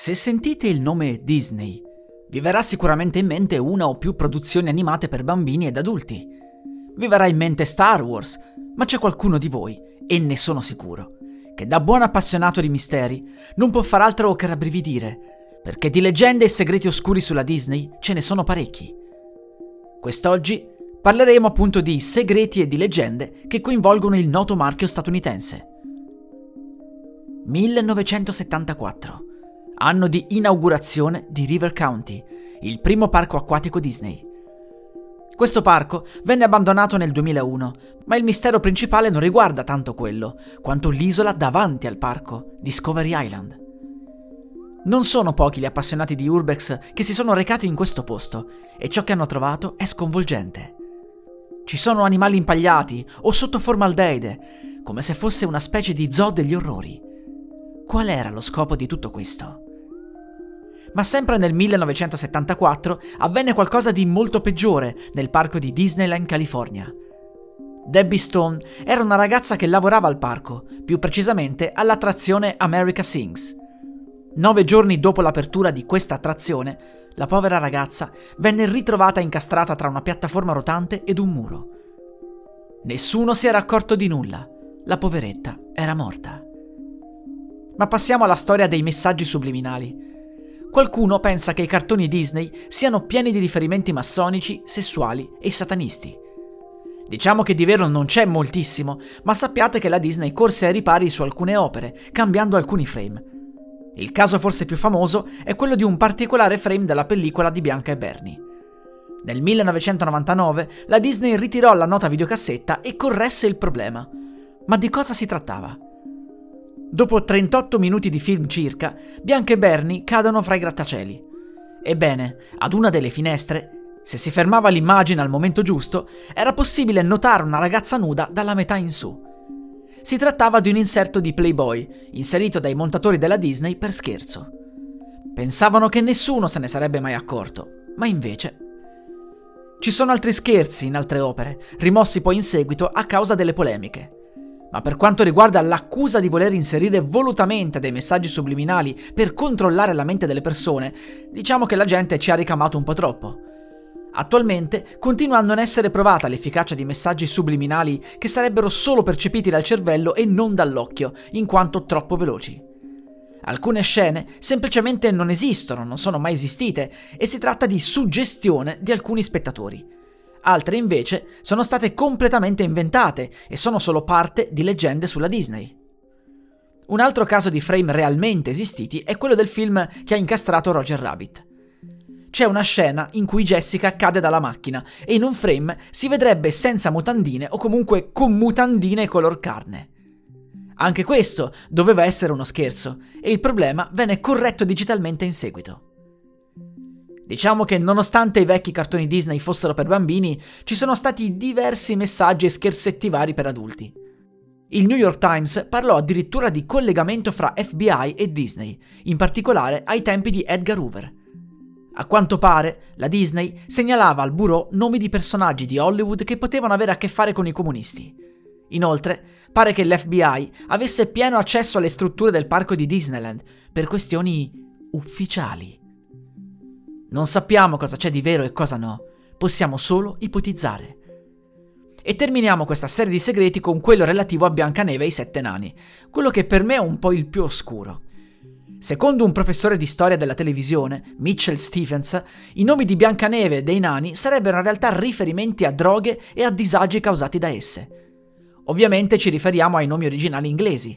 Se sentite il nome Disney, vi verrà sicuramente in mente una o più produzioni animate per bambini ed adulti. Vi verrà in mente Star Wars, ma c'è qualcuno di voi, e ne sono sicuro, che da buon appassionato di misteri non può far altro che rabbrividire, perché di leggende e segreti oscuri sulla Disney ce ne sono parecchi. Quest'oggi parleremo appunto di segreti e di leggende che coinvolgono il noto marchio statunitense. 1974 anno di inaugurazione di River County, il primo parco acquatico Disney. Questo parco venne abbandonato nel 2001, ma il mistero principale non riguarda tanto quello, quanto l'isola davanti al parco, Discovery Island. Non sono pochi gli appassionati di Urbex che si sono recati in questo posto e ciò che hanno trovato è sconvolgente. Ci sono animali impagliati o sotto formaldeide, come se fosse una specie di zoo degli orrori. Qual era lo scopo di tutto questo? Ma sempre nel 1974 avvenne qualcosa di molto peggiore nel parco di Disneyland, California. Debbie Stone era una ragazza che lavorava al parco, più precisamente all'attrazione America Sings. Nove giorni dopo l'apertura di questa attrazione, la povera ragazza venne ritrovata incastrata tra una piattaforma rotante ed un muro. Nessuno si era accorto di nulla. La poveretta era morta. Ma passiamo alla storia dei messaggi subliminali. Qualcuno pensa che i cartoni Disney siano pieni di riferimenti massonici, sessuali e satanisti. Diciamo che di vero non c'è moltissimo, ma sappiate che la Disney corse ai ripari su alcune opere, cambiando alcuni frame. Il caso forse più famoso è quello di un particolare frame della pellicola di Bianca e Bernie. Nel 1999 la Disney ritirò la nota videocassetta e corresse il problema. Ma di cosa si trattava? Dopo 38 minuti di film circa, Bianca e Bernie cadono fra i grattacieli. Ebbene, ad una delle finestre, se si fermava l'immagine al momento giusto, era possibile notare una ragazza nuda dalla metà in su. Si trattava di un inserto di Playboy, inserito dai montatori della Disney per scherzo. Pensavano che nessuno se ne sarebbe mai accorto, ma invece... Ci sono altri scherzi in altre opere, rimossi poi in seguito a causa delle polemiche. Ma per quanto riguarda l'accusa di voler inserire volutamente dei messaggi subliminali per controllare la mente delle persone, diciamo che la gente ci ha ricamato un po' troppo. Attualmente continua a non essere provata l'efficacia di messaggi subliminali che sarebbero solo percepiti dal cervello e non dall'occhio, in quanto troppo veloci. Alcune scene semplicemente non esistono, non sono mai esistite, e si tratta di suggestione di alcuni spettatori altre invece sono state completamente inventate e sono solo parte di leggende sulla Disney. Un altro caso di frame realmente esistiti è quello del film che ha incastrato Roger Rabbit. C'è una scena in cui Jessica cade dalla macchina e in un frame si vedrebbe senza mutandine o comunque con mutandine color carne. Anche questo doveva essere uno scherzo e il problema venne corretto digitalmente in seguito. Diciamo che nonostante i vecchi cartoni Disney fossero per bambini, ci sono stati diversi messaggi e scherzetti vari per adulti. Il New York Times parlò addirittura di collegamento fra FBI e Disney, in particolare ai tempi di Edgar Hoover. A quanto pare, la Disney segnalava al bureau nomi di personaggi di Hollywood che potevano avere a che fare con i comunisti. Inoltre, pare che l'FBI avesse pieno accesso alle strutture del parco di Disneyland per questioni ufficiali. Non sappiamo cosa c'è di vero e cosa no, possiamo solo ipotizzare. E terminiamo questa serie di segreti con quello relativo a Biancaneve e i sette nani, quello che per me è un po' il più oscuro. Secondo un professore di storia della televisione, Mitchell Stephens, i nomi di Biancaneve e dei nani sarebbero in realtà riferimenti a droghe e a disagi causati da esse. Ovviamente ci riferiamo ai nomi originali inglesi.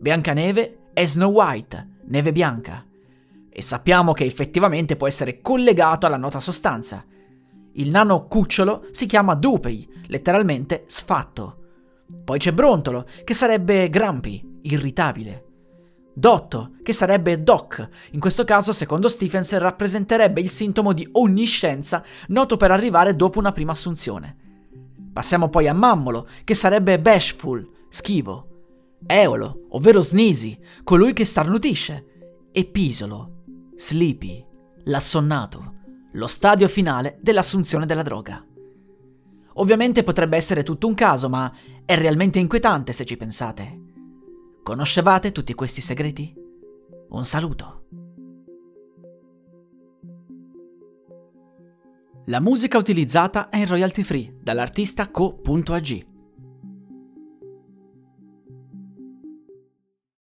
Biancaneve è Snow White, neve bianca e sappiamo che effettivamente può essere collegato alla nota sostanza. Il nano cucciolo si chiama Dupey, letteralmente sfatto. Poi c'è Brontolo, che sarebbe Grumpy, irritabile. Dotto, che sarebbe doc. In questo caso, secondo Stephens, rappresenterebbe il sintomo di onniscienza noto per arrivare dopo una prima assunzione. Passiamo poi a mammolo, che sarebbe bashful, schivo. Eolo, ovvero snisi, colui che starnutisce. E pisolo, sleepy, l'assonnato, lo stadio finale dell'assunzione della droga. Ovviamente potrebbe essere tutto un caso, ma è realmente inquietante se ci pensate. Conoscevate tutti questi segreti? Un saluto. La musica utilizzata è in royalty free dall'artista co.ag.